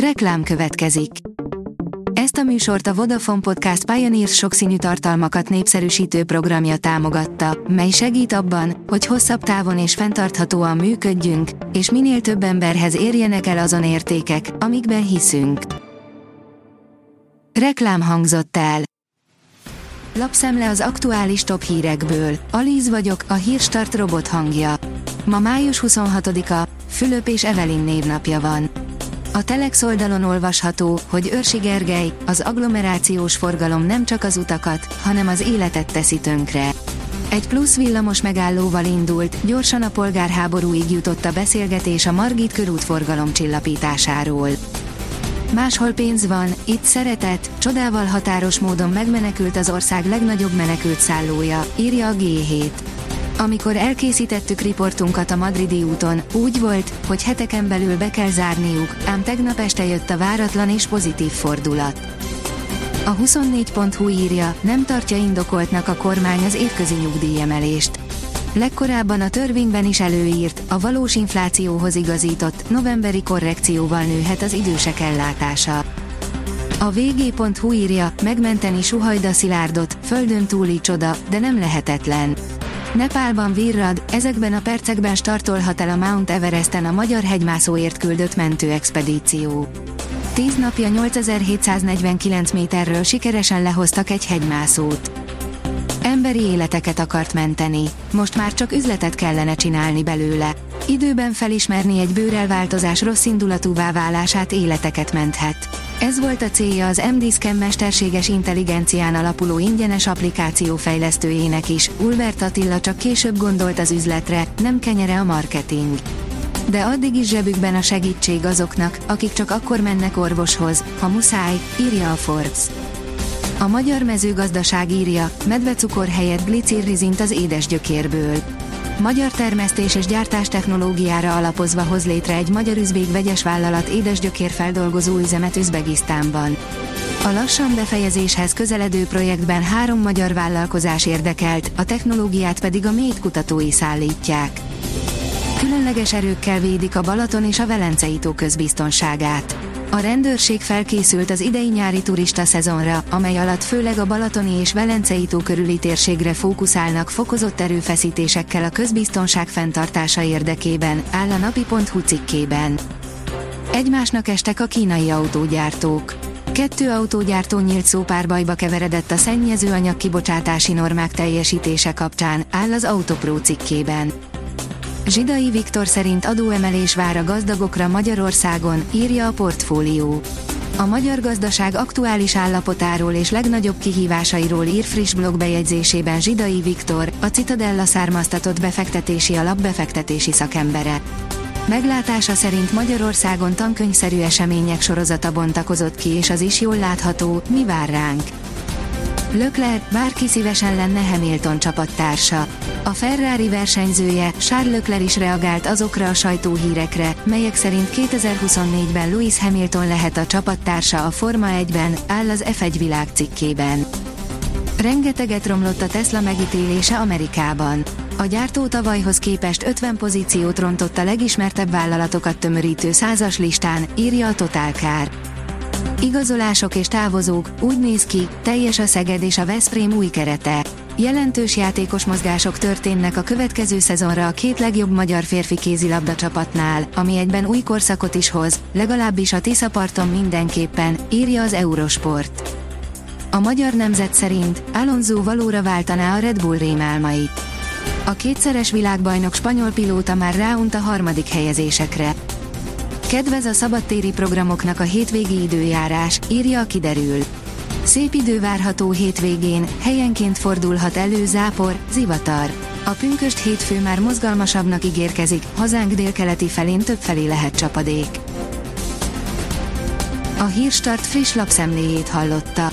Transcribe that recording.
Reklám következik. Ezt a műsort a Vodafone Podcast Pioneers sokszínű tartalmakat népszerűsítő programja támogatta, mely segít abban, hogy hosszabb távon és fenntarthatóan működjünk, és minél több emberhez érjenek el azon értékek, amikben hiszünk. Reklám hangzott el. Lapszemle az aktuális top hírekből. Alíz vagyok, a hírstart robot hangja. Ma május 26-a, Fülöp és Evelin névnapja van. A Telex oldalon olvasható, hogy Őrsi Gergely, az agglomerációs forgalom nem csak az utakat, hanem az életet teszi tönkre. Egy plusz villamos megállóval indult, gyorsan a polgárháborúig jutott a beszélgetés a Margit körútforgalom csillapításáról. Máshol pénz van, itt szeretet, csodával határos módon megmenekült az ország legnagyobb menekült szállója, írja a G7. Amikor elkészítettük riportunkat a madridi úton, úgy volt, hogy heteken belül be kell zárniuk, ám tegnap este jött a váratlan és pozitív fordulat. A 24.hu írja, nem tartja indokoltnak a kormány az évközi nyugdíjemelést. Legkorábban a törvényben is előírt, a valós inflációhoz igazított, novemberi korrekcióval nőhet az idősek ellátása. A vg.hu írja, megmenteni Suhajda Szilárdot, földön túli csoda, de nem lehetetlen. Nepálban virrad, ezekben a percekben startolhat el a Mount Everesten a magyar hegymászóért küldött mentőexpedíció. Tíz napja 8749 méterről sikeresen lehoztak egy hegymászót. Emberi életeket akart menteni, most már csak üzletet kellene csinálni belőle. Időben felismerni egy bőrelváltozás rosszindulatúvá válását életeket menthet. Ez volt a célja az MDSCAN mesterséges intelligencián alapuló ingyenes applikáció fejlesztőjének is, Ulbert Attila csak később gondolt az üzletre, nem kenyere a marketing. De addig is zsebükben a segítség azoknak, akik csak akkor mennek orvoshoz, ha muszáj, írja a Forbes. A magyar mezőgazdaság írja, medvecukor helyett glicirrizint az édesgyökérből. Magyar termesztés és gyártás technológiára alapozva hoz létre egy magyar üzbék vegyes vállalat édesgyökér feldolgozó üzemet Üzbegisztánban. A lassan befejezéshez közeledő projektben három magyar vállalkozás érdekelt, a technológiát pedig a mély kutatói szállítják. Különleges erőkkel védik a Balaton és a Velencei tó közbiztonságát. A rendőrség felkészült az idei nyári turista szezonra, amely alatt főleg a Balatoni és Velencei tó körüli térségre fókuszálnak fokozott erőfeszítésekkel a közbiztonság fenntartása érdekében, áll a napi.hu cikkében. Egymásnak estek a kínai autógyártók. Kettő autógyártó nyílt szópárbajba keveredett a szennyező anyag kibocsátási normák teljesítése kapcsán, áll az Autopro cikkében. Zsidai Viktor szerint adóemelés vár a gazdagokra Magyarországon, írja a portfólió. A magyar gazdaság aktuális állapotáról és legnagyobb kihívásairól ír friss blogbejegyzésében Zsidai Viktor, a Citadella származtatott befektetési alap befektetési szakembere. Meglátása szerint Magyarországon tankönyvszerű események sorozata bontakozott ki és az is jól látható, mi vár ránk. Leclerc, bárki szívesen lenne Hamilton csapattársa. A Ferrari versenyzője, Charles Leclerc is reagált azokra a sajtóhírekre, melyek szerint 2024-ben Lewis Hamilton lehet a csapattársa a Forma 1-ben, áll az F1 világ cikkében. Rengeteget romlott a Tesla megítélése Amerikában. A gyártó tavalyhoz képest 50 pozíciót rontott a legismertebb vállalatokat tömörítő százas listán, írja a Total Car. Igazolások és távozók, úgy néz ki, teljes a Szeged és a Veszprém új kerete. Jelentős játékos mozgások történnek a következő szezonra a két legjobb magyar férfi kézilabda csapatnál, ami egyben új korszakot is hoz, legalábbis a Tiszaparton mindenképpen, írja az Eurosport. A magyar nemzet szerint Alonso valóra váltaná a Red Bull rémálmait. A kétszeres világbajnok spanyol pilóta már ráunt a harmadik helyezésekre. Kedvez a szabadtéri programoknak a hétvégi időjárás, írja a kiderül. Szép idő várható hétvégén, helyenként fordulhat elő zápor, zivatar. A pünköst hétfő már mozgalmasabbnak ígérkezik, hazánk délkeleti felén többfelé lehet csapadék. A Hírstart friss lapszemléjét hallotta.